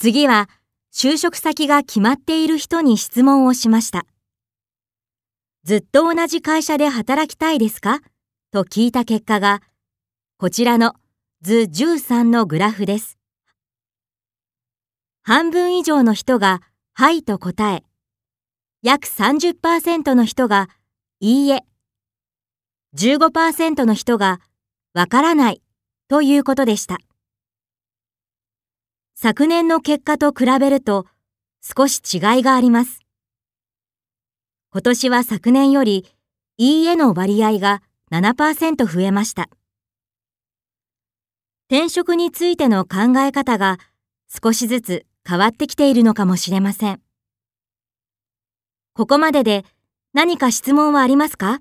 次は、就職先が決まっている人に質問をしました。ずっと同じ会社で働きたいですか？と聞いた結果が、こちらの図13のグラフです。半分以上の人が、はいと答え、約30%の人が、いいえ、15%の人が、わからないということでした。昨年の結果と比べると少し違いがあります。今年は昨年よりいいえの割合が7%増えました。転職についての考え方が少しずつ変わってきているのかもしれません。ここまでで何か質問はありますか？